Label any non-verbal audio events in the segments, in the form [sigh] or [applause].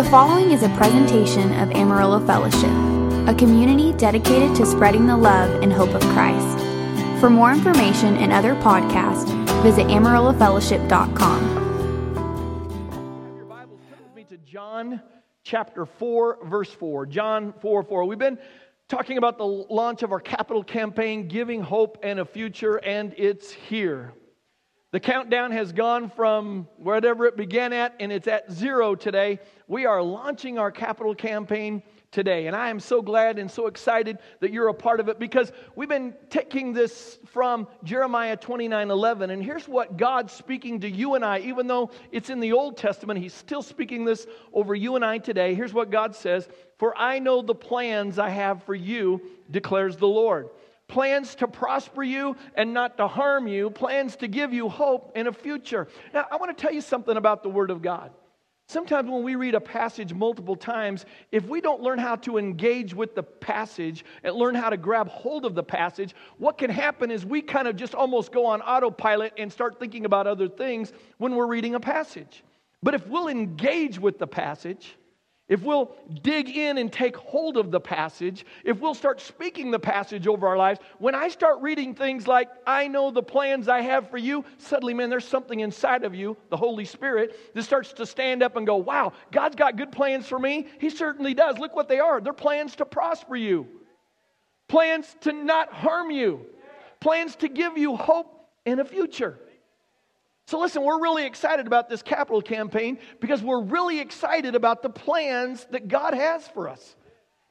The following is a presentation of Amarillo Fellowship, a community dedicated to spreading the love and hope of Christ. For more information and other podcasts, visit amarillofellowship.com. Your Bible turn with me to John chapter 4, verse 4. John 4 4. We've been talking about the launch of our capital campaign, Giving Hope and a Future, and it's here. The countdown has gone from wherever it began at, and it's at zero today. We are launching our capital campaign today. And I am so glad and so excited that you're a part of it because we've been taking this from Jeremiah 29 11. And here's what God's speaking to you and I, even though it's in the Old Testament, He's still speaking this over you and I today. Here's what God says For I know the plans I have for you, declares the Lord plans to prosper you and not to harm you, plans to give you hope and a future. Now, I want to tell you something about the Word of God. Sometimes when we read a passage multiple times, if we don't learn how to engage with the passage and learn how to grab hold of the passage, what can happen is we kind of just almost go on autopilot and start thinking about other things when we're reading a passage. But if we'll engage with the passage, if we'll dig in and take hold of the passage, if we'll start speaking the passage over our lives, when I start reading things like, I know the plans I have for you, suddenly, man, there's something inside of you, the Holy Spirit, that starts to stand up and go, wow, God's got good plans for me. He certainly does. Look what they are. They're plans to prosper you, plans to not harm you, plans to give you hope and a future. So, listen, we're really excited about this capital campaign because we're really excited about the plans that God has for us.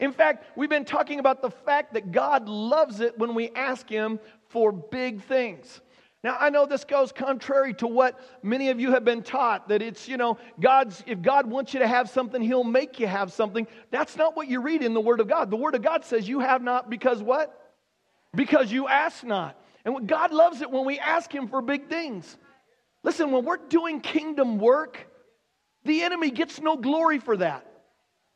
In fact, we've been talking about the fact that God loves it when we ask Him for big things. Now, I know this goes contrary to what many of you have been taught that it's, you know, God's, if God wants you to have something, He'll make you have something. That's not what you read in the Word of God. The Word of God says you have not because what? Because you ask not. And God loves it when we ask Him for big things. Listen, when we're doing kingdom work, the enemy gets no glory for that.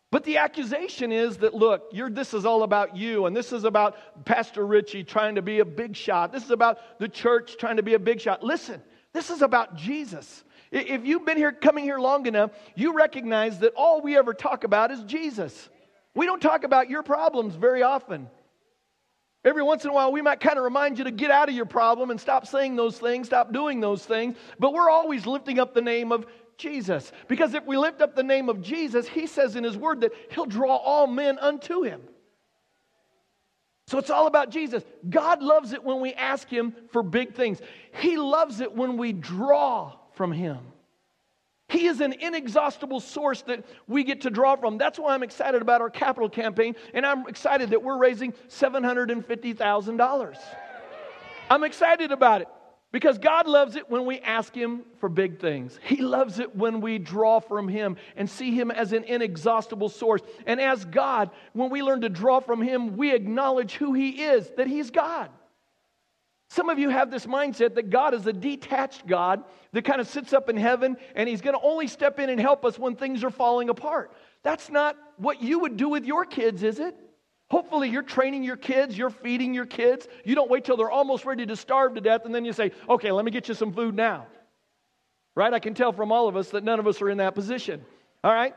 But the accusation is that, look, this is all about you, and this is about Pastor Richie trying to be a big shot. This is about the church trying to be a big shot. Listen, this is about Jesus. If you've been here, coming here long enough, you recognize that all we ever talk about is Jesus. We don't talk about your problems very often. Every once in a while, we might kind of remind you to get out of your problem and stop saying those things, stop doing those things. But we're always lifting up the name of Jesus. Because if we lift up the name of Jesus, he says in his word that he'll draw all men unto him. So it's all about Jesus. God loves it when we ask him for big things, he loves it when we draw from him. He is an inexhaustible source that we get to draw from. That's why I'm excited about our capital campaign, and I'm excited that we're raising $750,000. I'm excited about it because God loves it when we ask Him for big things. He loves it when we draw from Him and see Him as an inexhaustible source. And as God, when we learn to draw from Him, we acknowledge who He is, that He's God. Some of you have this mindset that God is a detached God that kind of sits up in heaven and he's going to only step in and help us when things are falling apart. That's not what you would do with your kids, is it? Hopefully, you're training your kids, you're feeding your kids. You don't wait till they're almost ready to starve to death and then you say, okay, let me get you some food now. Right? I can tell from all of us that none of us are in that position. All right?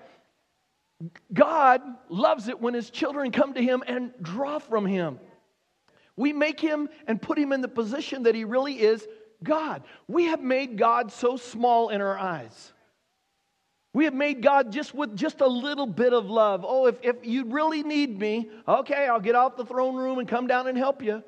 God loves it when his children come to him and draw from him. We make him and put him in the position that he really is God. We have made God so small in our eyes. We have made God just with just a little bit of love. Oh, if, if you really need me, okay, I'll get off the throne room and come down and help you.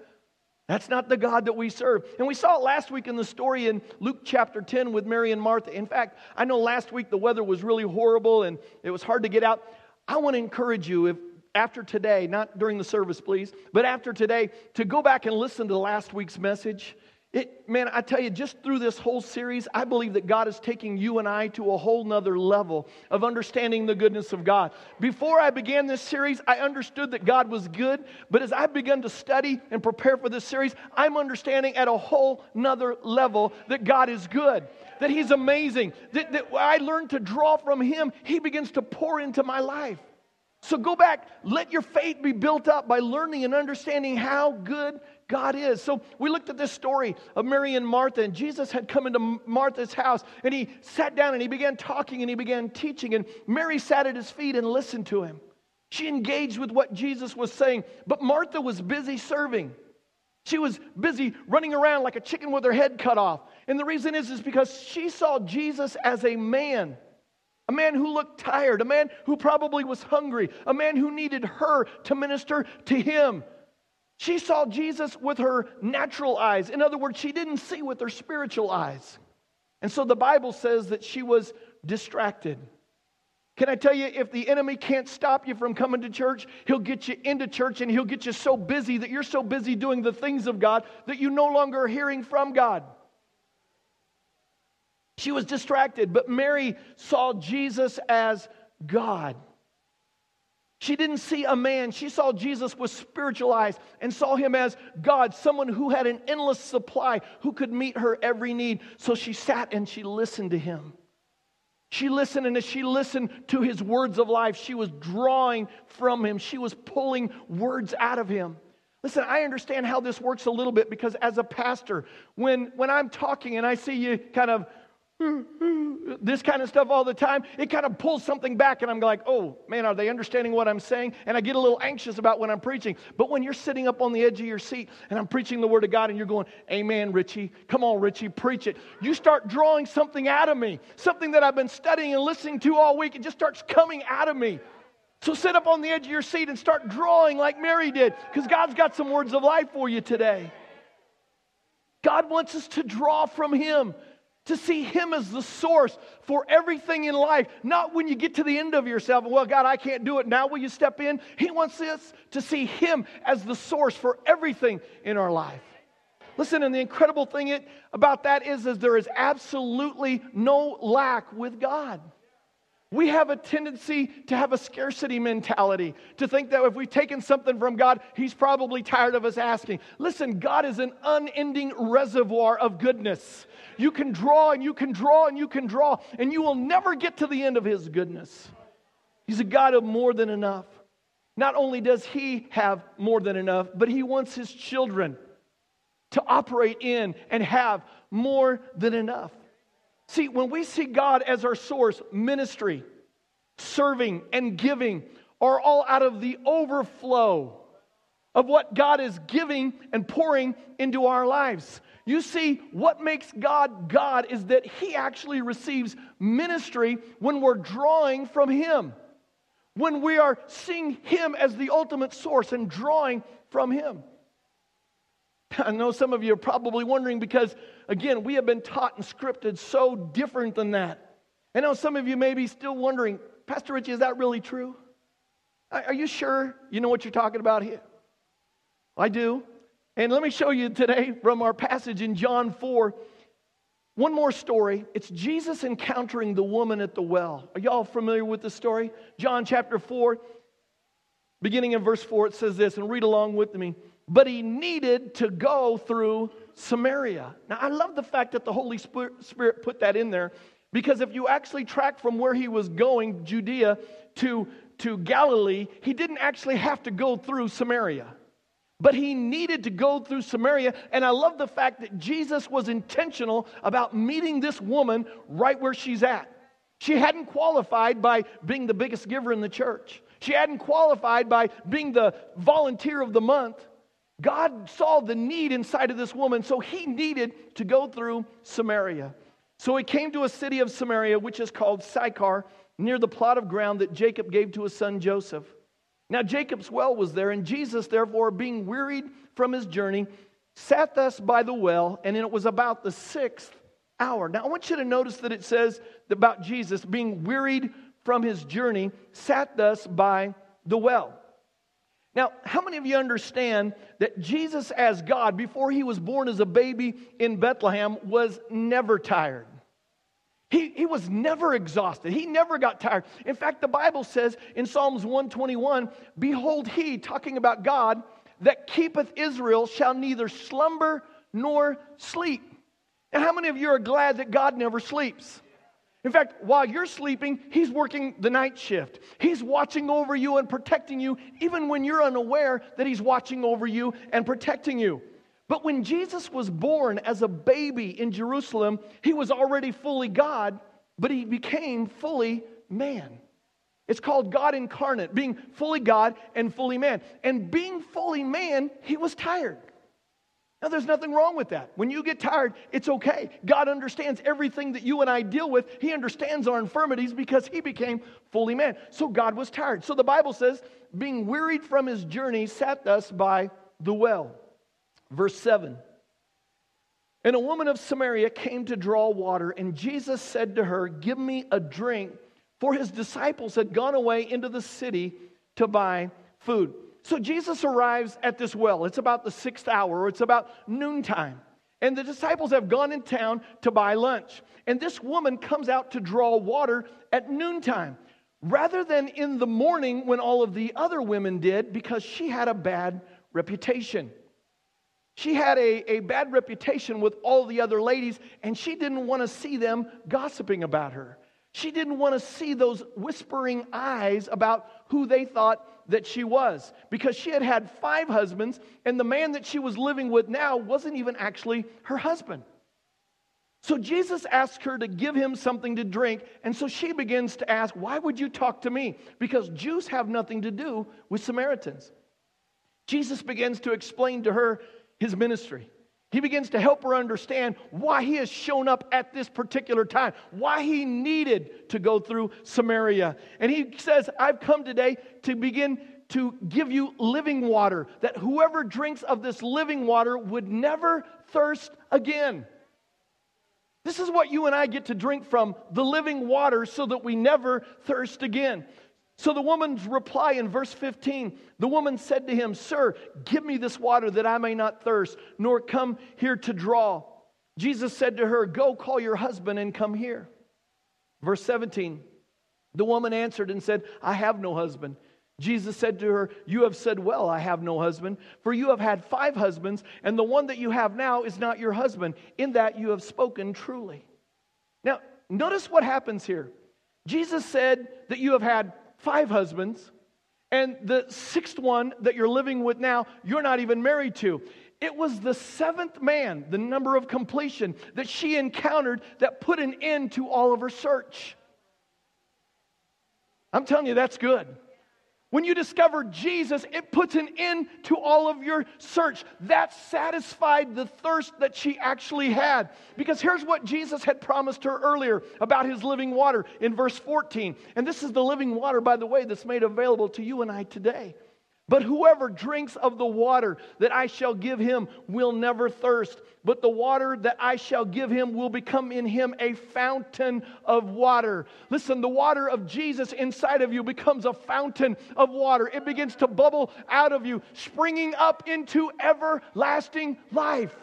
That's not the God that we serve. And we saw it last week in the story in Luke chapter 10 with Mary and Martha. In fact, I know last week the weather was really horrible and it was hard to get out. I want to encourage you if after today, not during the service, please, but after today, to go back and listen to last week's message. It, man, I tell you, just through this whole series, I believe that God is taking you and I to a whole nother level of understanding the goodness of God. Before I began this series, I understood that God was good, but as I've begun to study and prepare for this series, I'm understanding at a whole nother level that God is good, that He's amazing, that, that I learned to draw from Him, He begins to pour into my life. So go back, let your faith be built up by learning and understanding how good God is. So we looked at this story of Mary and Martha, and Jesus had come into Martha's house, and he sat down and he began talking and he began teaching, and Mary sat at his feet and listened to him. She engaged with what Jesus was saying, but Martha was busy serving. She was busy running around like a chicken with her head cut off. And the reason is, is because she saw Jesus as a man a man who looked tired, a man who probably was hungry, a man who needed her to minister to him. She saw Jesus with her natural eyes. In other words, she didn't see with her spiritual eyes. And so the Bible says that she was distracted. Can I tell you, if the enemy can't stop you from coming to church, he'll get you into church and he'll get you so busy that you're so busy doing the things of God that you no longer are hearing from God. She was distracted, but Mary saw Jesus as God. She didn't see a man. She saw Jesus was spiritualized and saw him as God, someone who had an endless supply, who could meet her every need. So she sat and she listened to him. She listened, and as she listened to his words of life, she was drawing from him. She was pulling words out of him. Listen, I understand how this works a little bit because as a pastor, when, when I'm talking and I see you kind of [laughs] this kind of stuff all the time, it kind of pulls something back, and I'm like, oh man, are they understanding what I'm saying? And I get a little anxious about when I'm preaching. But when you're sitting up on the edge of your seat and I'm preaching the Word of God and you're going, Amen, Richie, come on, Richie, preach it, you start drawing something out of me, something that I've been studying and listening to all week. It just starts coming out of me. So sit up on the edge of your seat and start drawing like Mary did, because God's got some words of life for you today. God wants us to draw from Him to see Him as the source for everything in life. Not when you get to the end of yourself, well, God, I can't do it. Now will you step in? He wants us to see Him as the source for everything in our life. Listen, and the incredible thing about that is, is there is absolutely no lack with God. We have a tendency to have a scarcity mentality, to think that if we've taken something from God, He's probably tired of us asking. Listen, God is an unending reservoir of goodness. You can draw and you can draw and you can draw, and you will never get to the end of His goodness. He's a God of more than enough. Not only does He have more than enough, but He wants His children to operate in and have more than enough. See, when we see God as our source, ministry, serving, and giving are all out of the overflow of what God is giving and pouring into our lives. You see, what makes God God is that He actually receives ministry when we're drawing from Him, when we are seeing Him as the ultimate source and drawing from Him. [laughs] I know some of you are probably wondering because, again, we have been taught and scripted so different than that. I know some of you may be still wondering, Pastor Richie, is that really true? Are you sure you know what you're talking about here? I do. And let me show you today from our passage in John 4 one more story. It's Jesus encountering the woman at the well. Are y'all familiar with the story? John chapter 4, beginning in verse 4, it says this, and read along with me but he needed to go through Samaria. Now, I love the fact that the Holy Spirit put that in there because if you actually track from where he was going, Judea, to, to Galilee, he didn't actually have to go through Samaria. But he needed to go through Samaria. And I love the fact that Jesus was intentional about meeting this woman right where she's at. She hadn't qualified by being the biggest giver in the church. She hadn't qualified by being the volunteer of the month. God saw the need inside of this woman, so he needed to go through Samaria. So he came to a city of Samaria, which is called Sychar, near the plot of ground that Jacob gave to his son Joseph. Now Jacob's well was there, and Jesus, therefore, being wearied from his journey, sat thus by the well, and it was about the sixth hour. Now I want you to notice that it says about Jesus being wearied from his journey, sat thus by the well. Now, how many of you understand that Jesus, as God, before he was born as a baby in Bethlehem, was never tired? He, he was never exhausted. He never got tired. In fact, the Bible says in Psalms 121 Behold, he, talking about God, that keepeth Israel shall neither slumber nor sleep. And how many of you are glad that God never sleeps? In fact, while you're sleeping, He's working the night shift. He's watching over you and protecting you, even when you're unaware that He's watching over you and protecting you. But when Jesus was born as a baby in Jerusalem, He was already fully God, but He became fully man. It's called God incarnate, being fully God and fully man. And being fully man, He was tired. Now, there's nothing wrong with that. When you get tired, it's okay. God understands everything that you and I deal with. He understands our infirmities because He became fully man. So God was tired. So the Bible says, being wearied from His journey, sat thus by the well. Verse 7. And a woman of Samaria came to draw water, and Jesus said to her, Give me a drink, for his disciples had gone away into the city to buy food. So Jesus arrives at this well. It's about the sixth hour, it's about noontime. And the disciples have gone in town to buy lunch. And this woman comes out to draw water at noontime rather than in the morning when all of the other women did because she had a bad reputation. She had a, a bad reputation with all the other ladies, and she didn't want to see them gossiping about her. She didn't want to see those whispering eyes about who they thought that she was because she had had five husbands, and the man that she was living with now wasn't even actually her husband. So Jesus asks her to give him something to drink, and so she begins to ask, Why would you talk to me? Because Jews have nothing to do with Samaritans. Jesus begins to explain to her his ministry. He begins to help her understand why he has shown up at this particular time, why he needed to go through Samaria. And he says, I've come today to begin to give you living water, that whoever drinks of this living water would never thirst again. This is what you and I get to drink from the living water so that we never thirst again. So the woman's reply in verse 15 the woman said to him, Sir, give me this water that I may not thirst, nor come here to draw. Jesus said to her, Go call your husband and come here. Verse 17 the woman answered and said, I have no husband. Jesus said to her, You have said well, I have no husband, for you have had five husbands, and the one that you have now is not your husband. In that you have spoken truly. Now, notice what happens here. Jesus said that you have had five husbands, and the sixth one that you're living with now, you're not even married to. It was the seventh man, the number of completion, that she encountered that put an end to all of her search. I'm telling you, that's good. When you discover Jesus, it puts an end to all of your search. That satisfied the thirst that she actually had. Because here's what Jesus had promised her earlier about his living water in verse 14. And this is the living water, by the way, that's made available to you and I today. But whoever drinks of the water that I shall give him will never thirst. But the water that I shall give him will become in him a fountain of water. Listen, the water of Jesus inside of you becomes a fountain of water. It begins to bubble out of you, springing up into everlasting life.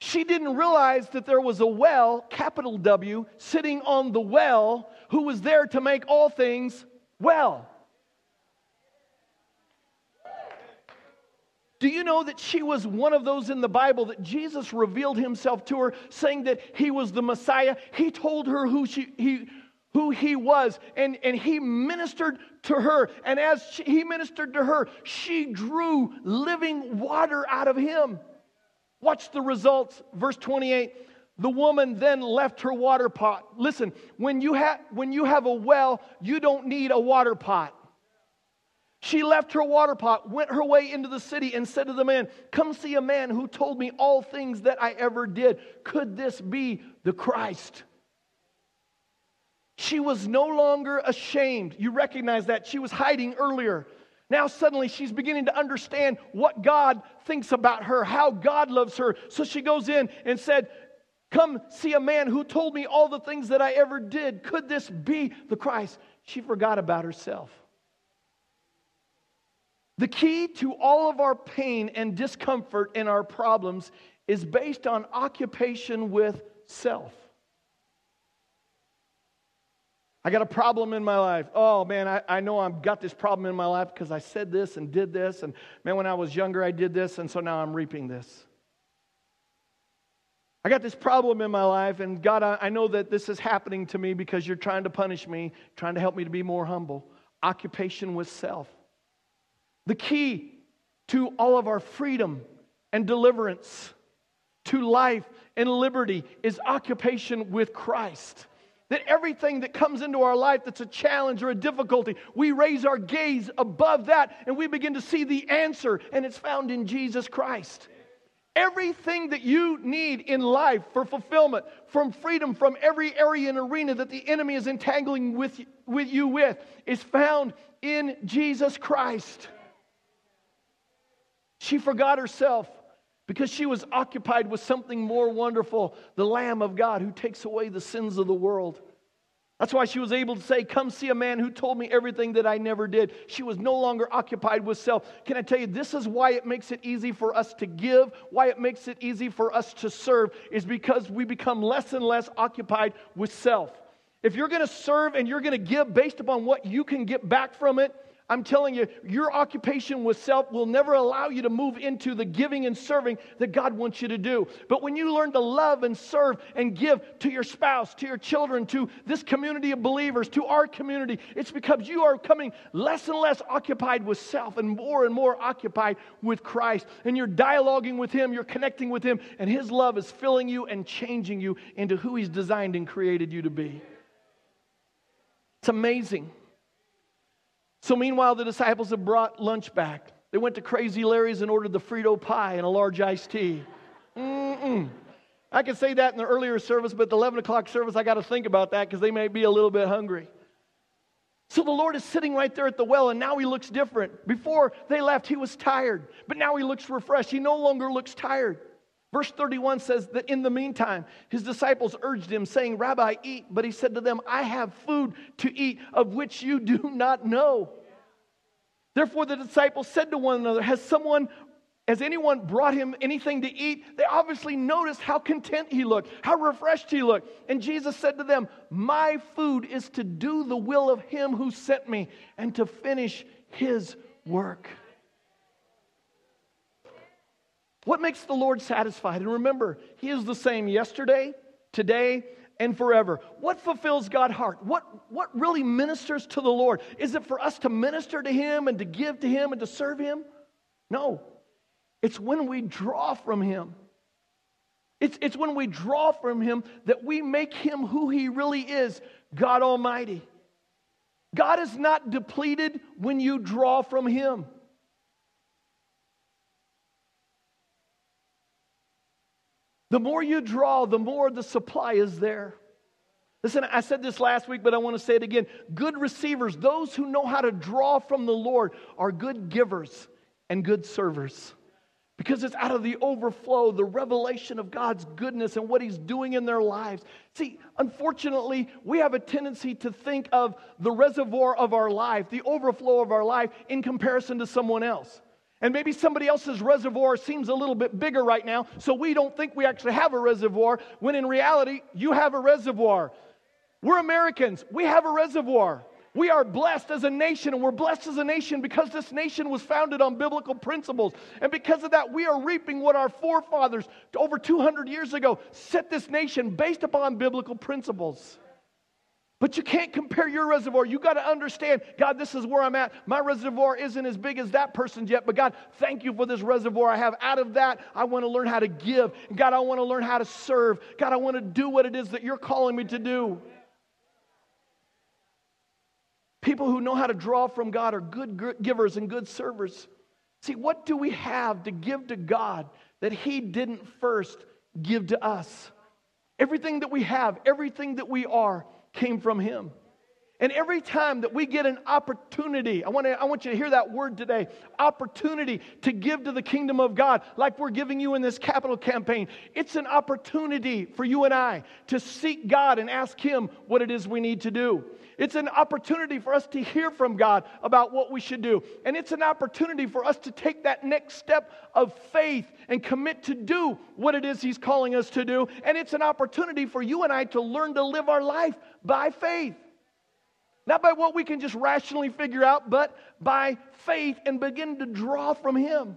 She didn't realize that there was a well, capital W, sitting on the well who was there to make all things well. Do you know that she was one of those in the Bible that Jesus revealed himself to her, saying that he was the Messiah? He told her who, she, he, who he was, and, and he ministered to her. And as she, he ministered to her, she drew living water out of him. Watch the results. Verse 28 the woman then left her water pot. Listen, when you, ha- when you have a well, you don't need a water pot. She left her water pot, went her way into the city, and said to the man, Come see a man who told me all things that I ever did. Could this be the Christ? She was no longer ashamed. You recognize that. She was hiding earlier. Now, suddenly, she's beginning to understand what God thinks about her, how God loves her. So she goes in and said, Come see a man who told me all the things that I ever did. Could this be the Christ? She forgot about herself. The key to all of our pain and discomfort and our problems is based on occupation with self. I got a problem in my life. Oh man, I, I know I've got this problem in my life because I said this and did this. And man, when I was younger, I did this, and so now I'm reaping this. I got this problem in my life, and God, I, I know that this is happening to me because you're trying to punish me, trying to help me to be more humble. Occupation with self. The key to all of our freedom and deliverance, to life and liberty, is occupation with Christ. That everything that comes into our life that's a challenge or a difficulty, we raise our gaze above that and we begin to see the answer, and it's found in Jesus Christ. Everything that you need in life for fulfillment, from freedom from every area and arena that the enemy is entangling with, with you with, is found in Jesus Christ. She forgot herself because she was occupied with something more wonderful the Lamb of God who takes away the sins of the world. That's why she was able to say, Come see a man who told me everything that I never did. She was no longer occupied with self. Can I tell you, this is why it makes it easy for us to give, why it makes it easy for us to serve, is because we become less and less occupied with self. If you're going to serve and you're going to give based upon what you can get back from it, I'm telling you, your occupation with self will never allow you to move into the giving and serving that God wants you to do. But when you learn to love and serve and give to your spouse, to your children, to this community of believers, to our community, it's because you are coming less and less occupied with self and more and more occupied with Christ. And you're dialoguing with Him, you're connecting with Him, and His love is filling you and changing you into who He's designed and created you to be. It's amazing. So, meanwhile, the disciples have brought lunch back. They went to Crazy Larry's and ordered the Frito pie and a large iced tea. Mm-mm. I could say that in the earlier service, but the 11 o'clock service, I got to think about that because they may be a little bit hungry. So the Lord is sitting right there at the well, and now he looks different. Before they left, he was tired, but now he looks refreshed. He no longer looks tired. Verse 31 says that in the meantime, his disciples urged him, saying, Rabbi, eat. But he said to them, I have food to eat of which you do not know. Therefore, the disciples said to one another, Has someone, has anyone brought him anything to eat? They obviously noticed how content he looked, how refreshed he looked. And Jesus said to them, My food is to do the will of him who sent me and to finish his work. What makes the Lord satisfied? And remember, He is the same yesterday, today, and forever. What fulfills God's heart? What, what really ministers to the Lord? Is it for us to minister to Him and to give to Him and to serve Him? No. It's when we draw from Him. It's, it's when we draw from Him that we make Him who He really is God Almighty. God is not depleted when you draw from Him. The more you draw, the more the supply is there. Listen, I said this last week, but I want to say it again. Good receivers, those who know how to draw from the Lord, are good givers and good servers. Because it's out of the overflow, the revelation of God's goodness and what He's doing in their lives. See, unfortunately, we have a tendency to think of the reservoir of our life, the overflow of our life, in comparison to someone else. And maybe somebody else's reservoir seems a little bit bigger right now, so we don't think we actually have a reservoir, when in reality, you have a reservoir. We're Americans, we have a reservoir. We are blessed as a nation, and we're blessed as a nation because this nation was founded on biblical principles. And because of that, we are reaping what our forefathers, over 200 years ago, set this nation based upon biblical principles. But you can't compare your reservoir. You got to understand, God, this is where I'm at. My reservoir isn't as big as that person's yet, but God, thank you for this reservoir I have. Out of that, I want to learn how to give. God, I want to learn how to serve. God, I want to do what it is that you're calling me to do. People who know how to draw from God are good givers and good servers. See, what do we have to give to God that He didn't first give to us? Everything that we have, everything that we are, came from Him. And every time that we get an opportunity, I want, to, I want you to hear that word today opportunity to give to the kingdom of God, like we're giving you in this capital campaign. It's an opportunity for you and I to seek God and ask Him what it is we need to do. It's an opportunity for us to hear from God about what we should do. And it's an opportunity for us to take that next step of faith and commit to do what it is He's calling us to do. And it's an opportunity for you and I to learn to live our life by faith. Not by what we can just rationally figure out, but by faith and begin to draw from Him.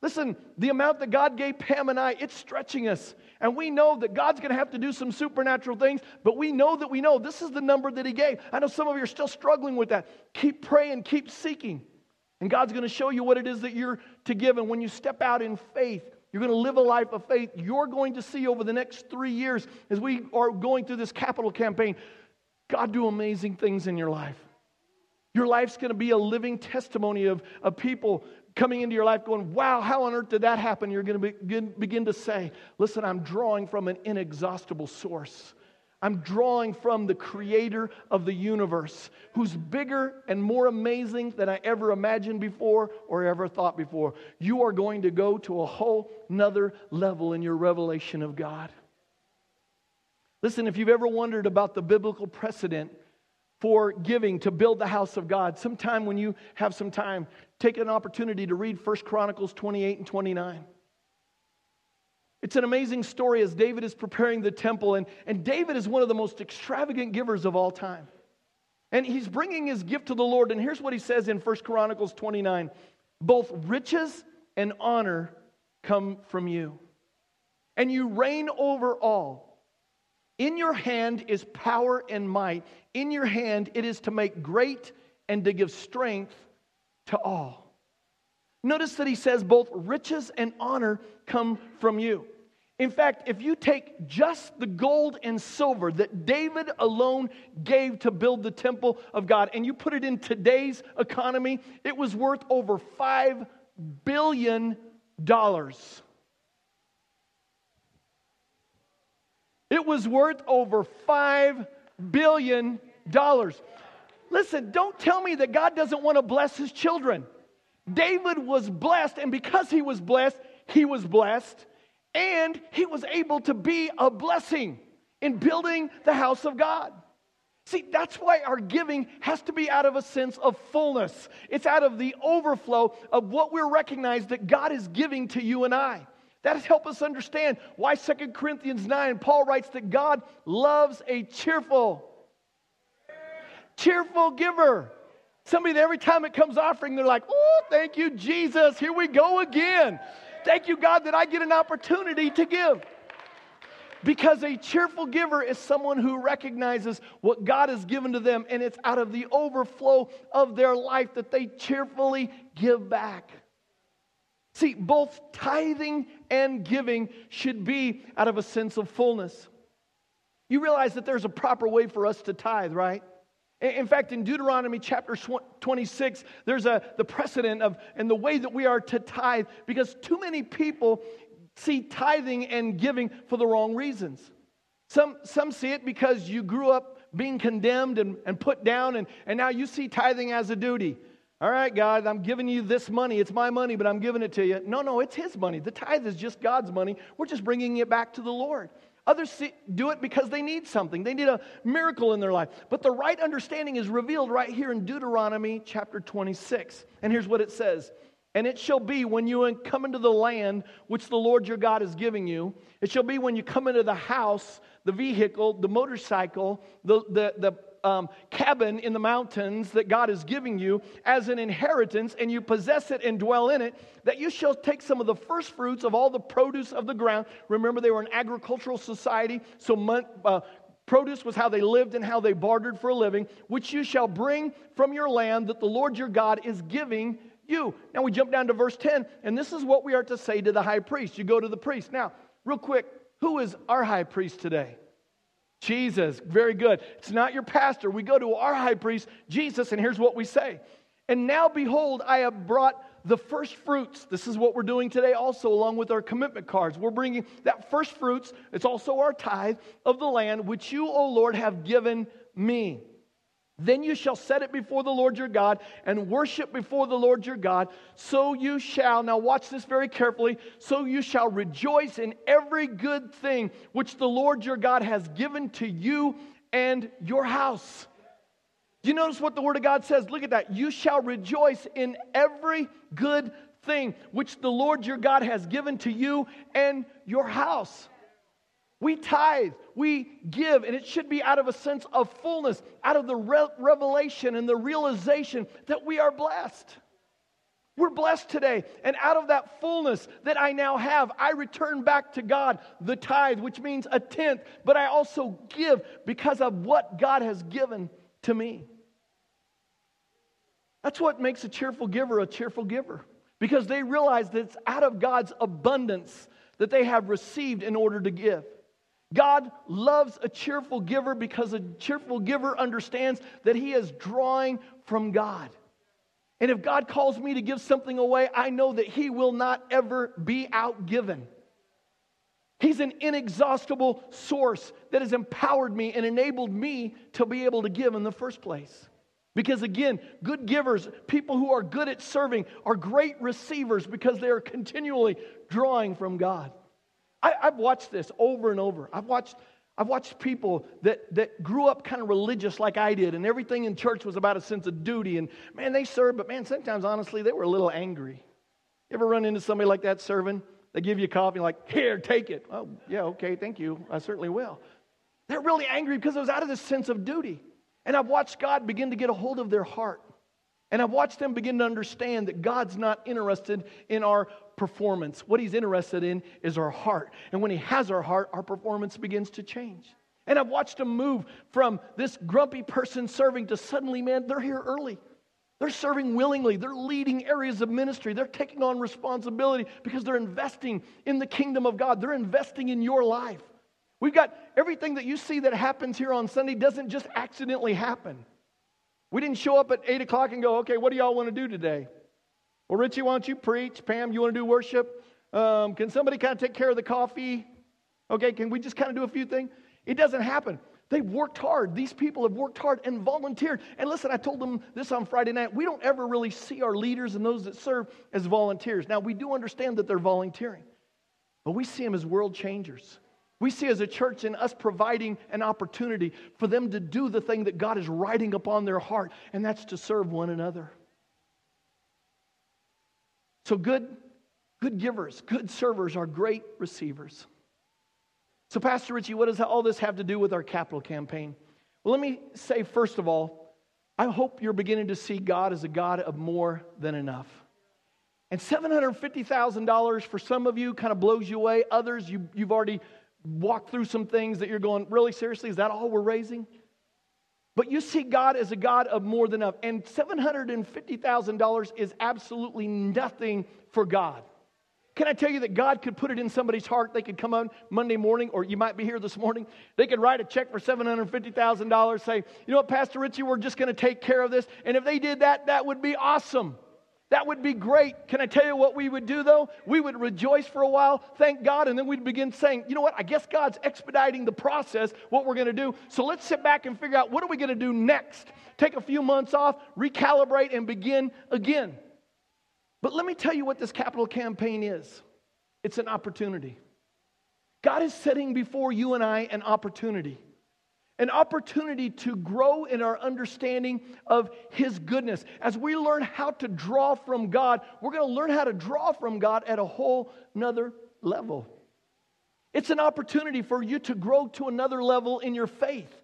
Listen, the amount that God gave Pam and I, it's stretching us. And we know that God's going to have to do some supernatural things, but we know that we know this is the number that He gave. I know some of you are still struggling with that. Keep praying, keep seeking. And God's going to show you what it is that you're to give. And when you step out in faith, you're going to live a life of faith. You're going to see over the next three years, as we are going through this capital campaign, God do amazing things in your life. Your life's going to be a living testimony of, of people coming into your life going, wow, how on earth did that happen? You're going to begin, begin to say, listen, I'm drawing from an inexhaustible source. I'm drawing from the creator of the universe, who's bigger and more amazing than I ever imagined before or ever thought before. You are going to go to a whole nother level in your revelation of God. Listen, if you've ever wondered about the biblical precedent for giving to build the house of God, sometime when you have some time, take an opportunity to read 1 Chronicles 28 and 29. It's an amazing story as David is preparing the temple, and, and David is one of the most extravagant givers of all time. And he's bringing his gift to the Lord, and here's what he says in 1 Chronicles 29 Both riches and honor come from you, and you reign over all. In your hand is power and might. In your hand it is to make great and to give strength to all. Notice that he says both riches and honor come from you. In fact, if you take just the gold and silver that David alone gave to build the temple of God and you put it in today's economy, it was worth over $5 billion. It was worth over $5 billion. Listen, don't tell me that God doesn't want to bless his children. David was blessed, and because he was blessed, he was blessed, and he was able to be a blessing in building the house of God. See, that's why our giving has to be out of a sense of fullness. It's out of the overflow of what we're recognized that God is giving to you and I. That has helped us understand why 2 Corinthians 9, Paul writes that God loves a cheerful, cheerful giver. Somebody that every time it comes offering, they're like, oh, thank you, Jesus. Here we go again. Thank you, God, that I get an opportunity to give. Because a cheerful giver is someone who recognizes what God has given to them, and it's out of the overflow of their life that they cheerfully give back. See, both tithing and giving should be out of a sense of fullness. You realize that there's a proper way for us to tithe, right? In fact, in Deuteronomy chapter 26, there's a, the precedent of and the way that we are to tithe because too many people see tithing and giving for the wrong reasons. Some, some see it because you grew up being condemned and, and put down, and, and now you see tithing as a duty. All right, God, I'm giving you this money. It's my money, but I'm giving it to you. No, no, it's His money. The tithe is just God's money. We're just bringing it back to the Lord. Others do it because they need something, they need a miracle in their life. But the right understanding is revealed right here in Deuteronomy chapter 26. And here's what it says And it shall be when you come into the land which the Lord your God is giving you, it shall be when you come into the house, the vehicle, the motorcycle, the, the, the um, cabin in the mountains that God is giving you as an inheritance, and you possess it and dwell in it, that you shall take some of the first fruits of all the produce of the ground. Remember, they were an agricultural society, so uh, Produce was how they lived and how they bartered for a living, which you shall bring from your land that the Lord your God is giving you. Now we jump down to verse 10, and this is what we are to say to the high priest. You go to the priest. Now, real quick, who is our high priest today? Jesus, very good. It's not your pastor. We go to our high priest, Jesus, and here's what we say. And now, behold, I have brought the first fruits. This is what we're doing today, also, along with our commitment cards. We're bringing that first fruits, it's also our tithe of the land, which you, O Lord, have given me. Then you shall set it before the Lord your God and worship before the Lord your God. So you shall, now watch this very carefully, so you shall rejoice in every good thing which the Lord your God has given to you and your house. Do you notice what the Word of God says? Look at that. You shall rejoice in every good thing which the Lord your God has given to you and your house. We tithe, we give, and it should be out of a sense of fullness, out of the re- revelation and the realization that we are blessed. We're blessed today. And out of that fullness that I now have, I return back to God the tithe, which means a tenth, but I also give because of what God has given to me. That's what makes a cheerful giver a cheerful giver because they realize that it's out of God's abundance that they have received in order to give. God loves a cheerful giver because a cheerful giver understands that he is drawing from God. And if God calls me to give something away, I know that He will not ever be outgiven. He's an inexhaustible source that has empowered me and enabled me to be able to give in the first place. Because again, good givers, people who are good at serving, are great receivers because they are continually drawing from God. I, have watched this over and over. I've watched I've watched people that, that grew up kind of religious like I did, and everything in church was about a sense of duty. And man, they served, but man, sometimes honestly, they were a little angry. You ever run into somebody like that serving? They give you coffee, like, here, take it. Oh, yeah, okay, thank you. I certainly will. They're really angry because it was out of this sense of duty. And I've watched God begin to get a hold of their heart. And I've watched them begin to understand that God's not interested in our performance. What he's interested in is our heart. And when he has our heart, our performance begins to change. And I've watched them move from this grumpy person serving to suddenly, man, they're here early. They're serving willingly. They're leading areas of ministry. They're taking on responsibility because they're investing in the kingdom of God. They're investing in your life. We've got everything that you see that happens here on Sunday doesn't just accidentally happen. We didn't show up at 8 o'clock and go, okay, what do y'all want to do today? Well, Richie, why don't you preach? Pam, you want to do worship? Um, can somebody kind of take care of the coffee? Okay, can we just kind of do a few things? It doesn't happen. They've worked hard. These people have worked hard and volunteered. And listen, I told them this on Friday night. We don't ever really see our leaders and those that serve as volunteers. Now, we do understand that they're volunteering, but we see them as world changers. We see as a church in us providing an opportunity for them to do the thing that God is writing upon their heart, and that's to serve one another. So good, good givers, good servers are great receivers. So, Pastor Richie, what does all this have to do with our capital campaign? Well, let me say, first of all, I hope you're beginning to see God as a God of more than enough. And $750,000 for some of you kind of blows you away. Others, you, you've already walked through some things that you're going, really seriously, is that all we're raising? But you see God as a God of more than enough. And $750,000 is absolutely nothing for God. Can I tell you that God could put it in somebody's heart? They could come on Monday morning, or you might be here this morning. They could write a check for $750,000, say, you know what, Pastor Richie, we're just going to take care of this. And if they did that, that would be awesome. That would be great. Can I tell you what we would do though? We would rejoice for a while, thank God, and then we'd begin saying, you know what? I guess God's expediting the process, what we're going to do. So let's sit back and figure out what are we going to do next? Take a few months off, recalibrate, and begin again. But let me tell you what this capital campaign is it's an opportunity. God is setting before you and I an opportunity an opportunity to grow in our understanding of His goodness. As we learn how to draw from God, we're going to learn how to draw from God at a whole nother level. It's an opportunity for you to grow to another level in your faith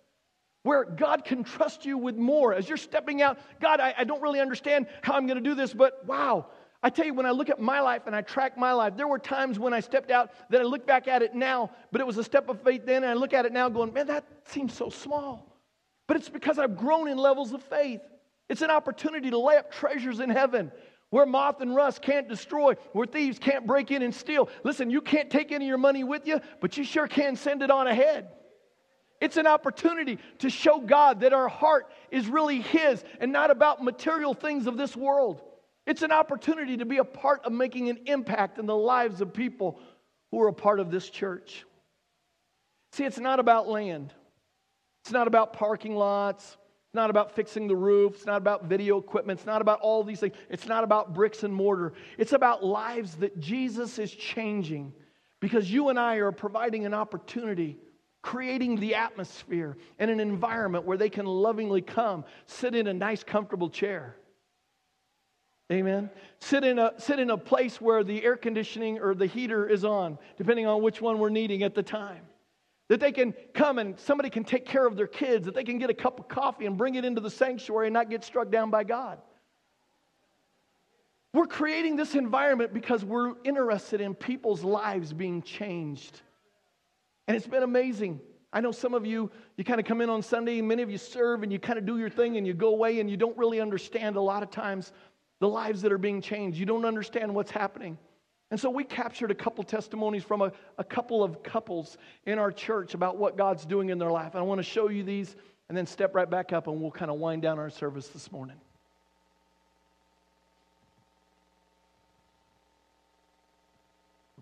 where God can trust you with more. As you're stepping out, God, I, I don't really understand how I'm going to do this, but wow, I tell you, when I look at my life and I track my life, there were times when I stepped out that I look back at it now, but it was a step of faith then, and I look at it now going, man, that seems so small. But it's because I've grown in levels of faith. It's an opportunity to lay up treasures in heaven where moth and rust can't destroy, where thieves can't break in and steal. Listen, you can't take any of your money with you, but you sure can send it on ahead. It's an opportunity to show God that our heart is really His and not about material things of this world. It's an opportunity to be a part of making an impact in the lives of people who are a part of this church. See, it's not about land, it's not about parking lots. It's not about fixing the roof. It's not about video equipment. It's not about all these things. It's not about bricks and mortar. It's about lives that Jesus is changing because you and I are providing an opportunity, creating the atmosphere and an environment where they can lovingly come, sit in a nice, comfortable chair Amen. Sit in, a, sit in a place where the air conditioning or the heater is on, depending on which one we're needing at the time. That they can come and somebody can take care of their kids, that they can get a cup of coffee and bring it into the sanctuary and not get struck down by God. We're creating this environment because we're interested in people's lives being changed. And it's been amazing. I know some of you, you kind of come in on Sunday, many of you serve and you kind of do your thing and you go away and you don't really understand a lot of times the lives that are being changed. You don't understand what's happening. And so we captured a couple testimonies from a, a couple of couples in our church about what God's doing in their life. And I want to show you these and then step right back up and we'll kind of wind down our service this morning.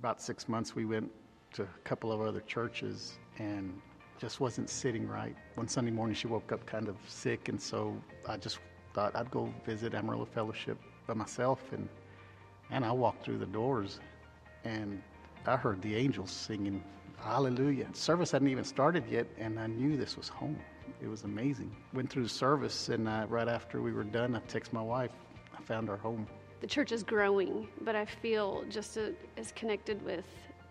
about six months, we went to a couple of other churches and just wasn't sitting right. One Sunday morning, she woke up kind of sick, and so I just thought I'd go visit Amarillo Fellowship by myself. And, and I walked through the doors, and I heard the angels singing Hallelujah. Service hadn't even started yet, and I knew this was home. It was amazing. Went through service, and uh, right after we were done, I texted my wife. I found our home the church is growing, but I feel just a, as connected with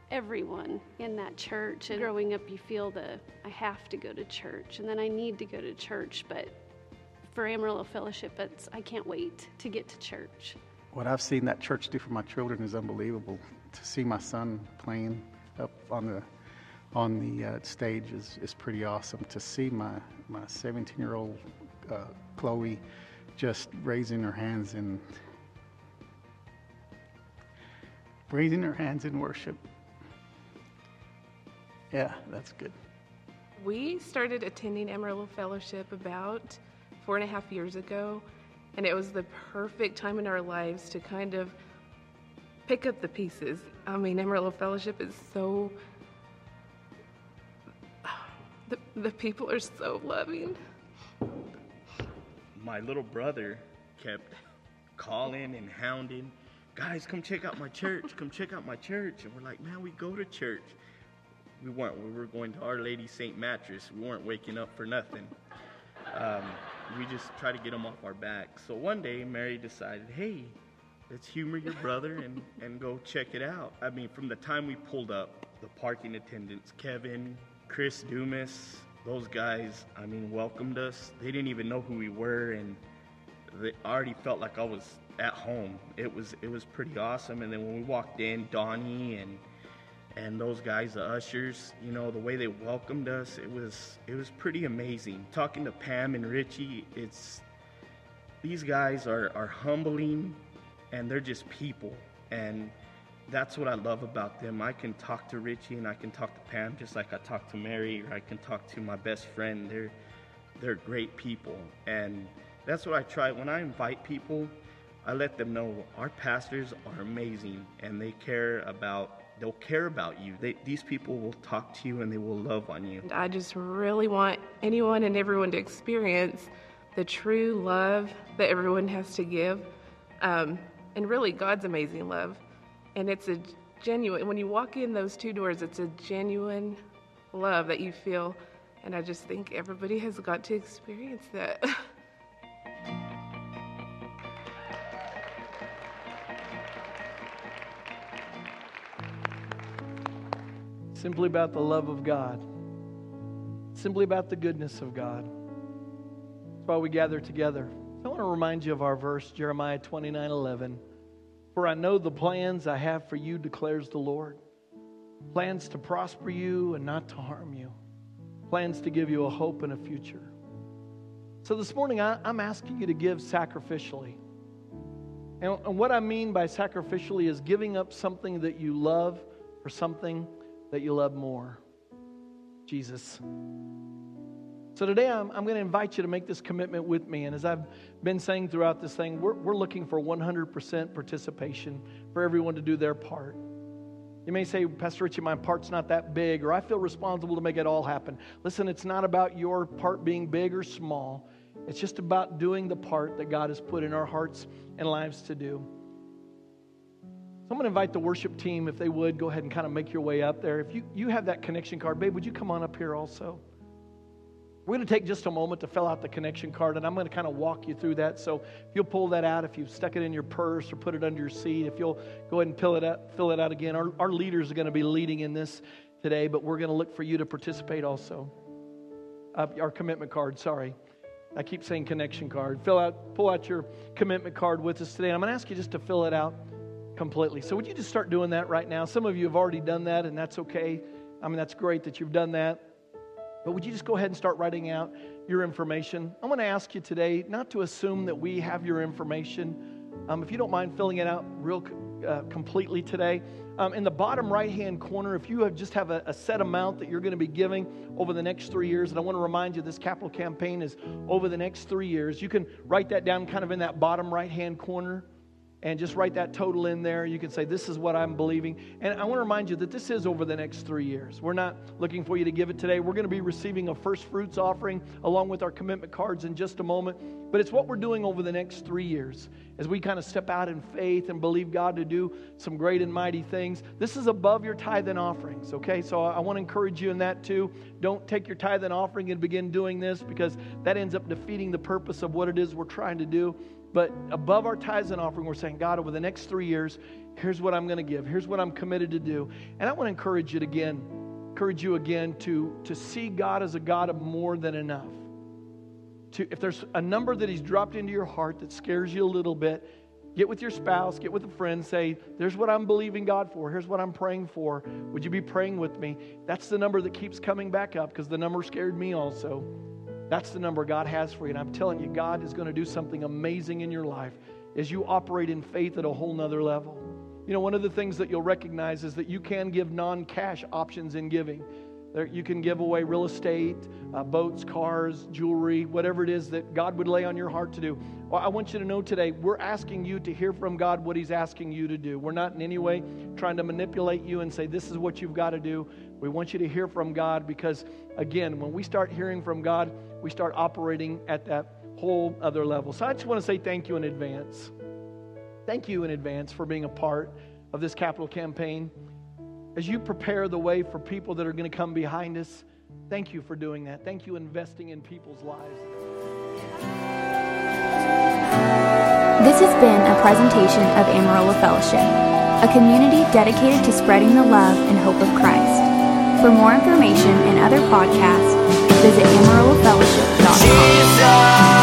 everyone in that church. And growing up, you feel the I have to go to church, and then I need to go to church. But for Amarillo Fellowship, it's I can't wait to get to church. What I've seen that church do for my children is unbelievable. To see my son playing up on the on the uh, stage is, is pretty awesome. To see my my 17 year old uh, Chloe just raising her hands and raising her hands in worship. Yeah, that's good. We started attending Amarillo Fellowship about four and a half years ago, and it was the perfect time in our lives to kind of pick up the pieces. I mean, Amarillo Fellowship is so. The, the people are so loving. My little brother kept calling and hounding guys, come check out my church. Come check out my church. And we're like, man, we go to church. We weren't. We were going to Our Lady St. Mattress. We weren't waking up for nothing. Um, we just try to get them off our back. So one day, Mary decided, hey, let's humor your brother and, [laughs] and go check it out. I mean, from the time we pulled up, the parking attendants, Kevin, Chris Dumas, those guys, I mean, welcomed us. They didn't even know who we were, and they already felt like I was at home. It was it was pretty awesome. And then when we walked in, Donnie and and those guys, the ushers, you know, the way they welcomed us, it was it was pretty amazing. Talking to Pam and Richie, it's these guys are are humbling and they're just people and that's what I love about them. I can talk to Richie and I can talk to Pam just like I talk to Mary or I can talk to my best friend. They're they're great people and that's what I try when I invite people I let them know our pastors are amazing and they care about they'll care about you. They, these people will talk to you and they will love on you. I just really want anyone and everyone to experience the true love that everyone has to give, um, and really God's amazing love. And it's a genuine. When you walk in those two doors, it's a genuine love that you feel. And I just think everybody has got to experience that. [laughs] simply about the love of God, simply about the goodness of God. That's why we gather together. I want to remind you of our verse, Jeremiah 29 11. For I know the plans I have for you, declares the Lord plans to prosper you and not to harm you, plans to give you a hope and a future. So this morning, I, am asking you to give sacrificially. And, and what I mean by sacrificially is giving up something that you love for something that you love more Jesus. So today I'm, I'm going to invite you to make this commitment with me. And as I've been saying throughout this thing, we're, we're looking for 100% participation for everyone to do their part. You may say, Pastor Richie, my part's not that big, or I feel responsible to make it all happen. Listen, it's not about your part being big or small. It's just about doing the part that God has put in our hearts and lives to do. I'm going to invite the worship team, if they would, go ahead and kind of make your way up there. If you, you have that connection card, babe, would you come on up here also? We're going to take just a moment to fill out the connection card, and I'm going to kind of walk you through that. So if you'll pull that out, if you've stuck it in your purse or put it under your seat, if you'll go ahead and fill it out, fill it out again. Our, our leaders are going to be leading in this today, but we're going to look for you to participate also. Uh, our commitment card, sorry. I keep saying connection card. Fill out, pull out your commitment card with us today. I'm going to ask you just to fill it out completely. So would you just start doing that right now? Some of you have already done that, and that's okay. I mean, that's great that you've done that. But would you just go ahead and start writing out your information? I want to ask you today not to assume that we have your information. Um, if you don't mind filling it out real uh, completely today, um, in the bottom right hand corner, if you have just have a, a set amount that you're going to be giving over the next three years, and I want to remind you this capital campaign is over the next three years, you can write that down kind of in that bottom right hand corner and just write that total in there. You can say, This is what I'm believing. And I want to remind you that this is over the next three years. We're not looking for you to give it today. We're going to be receiving a first fruits offering along with our commitment cards in just a moment. But it's what we're doing over the next three years as we kind of step out in faith and believe God to do some great and mighty things. This is above your tithe and offerings, okay? So I want to encourage you in that too. Don't take your tithe and offering and begin doing this because that ends up defeating the purpose of what it is we're trying to do. But above our tithes and offering, we're saying, God, over the next three years, here's what I'm going to give. Here's what I'm committed to do. And I want to encourage you again, encourage you again to, to see God as a God of more than enough. To, if there's a number that He's dropped into your heart that scares you a little bit, get with your spouse, get with a friend, say, There's what I'm believing God for. Here's what I'm praying for. Would you be praying with me? That's the number that keeps coming back up because the number scared me also. That's the number God has for you. And I'm telling you, God is going to do something amazing in your life as you operate in faith at a whole nother level. You know, one of the things that you'll recognize is that you can give non cash options in giving. There, you can give away real estate, uh, boats, cars, jewelry, whatever it is that God would lay on your heart to do. Well, I want you to know today, we're asking you to hear from God what He's asking you to do. We're not in any way trying to manipulate you and say, this is what you've got to do. We want you to hear from God because, again, when we start hearing from God, we start operating at that whole other level. So I just want to say thank you in advance. Thank you in advance for being a part of this capital campaign as you prepare the way for people that are going to come behind us, thank you for doing that. Thank you investing in people's lives. This has been a presentation of Amarillo Fellowship, a community dedicated to spreading the love and hope of Christ. For more information and other podcasts, visit amarillofellowship.com.